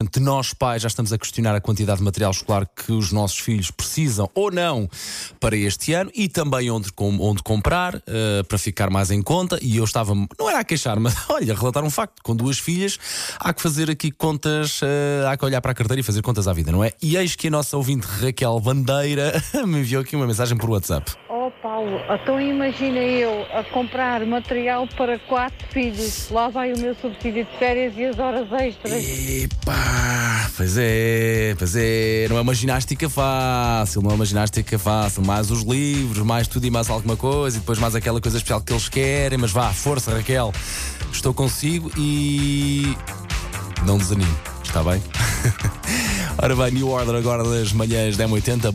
De nós pais já estamos a questionar a quantidade de material escolar que os nossos filhos precisam ou não para este ano e também onde, onde comprar eh, para ficar mais em conta. E eu estava, não era a queixar, mas olha, a relatar um facto: com duas filhas há que fazer aqui contas, eh, há que olhar para a carteira e fazer contas à vida, não é? E eis que a nossa ouvinte Raquel Bandeira me enviou aqui uma mensagem por WhatsApp. Paulo, então imagina eu a comprar material para quatro filhos. Lá vai o meu subsídio de férias e as horas extras. Epá, pois é, pois é, não é uma ginástica fácil, não é uma ginástica fácil. Mais os livros, mais tudo e mais alguma coisa, e depois mais aquela coisa especial que eles querem. Mas vá, força, Raquel, estou consigo e. Não desanime, está bem? Ora bem, New Order agora das manhãs da M80.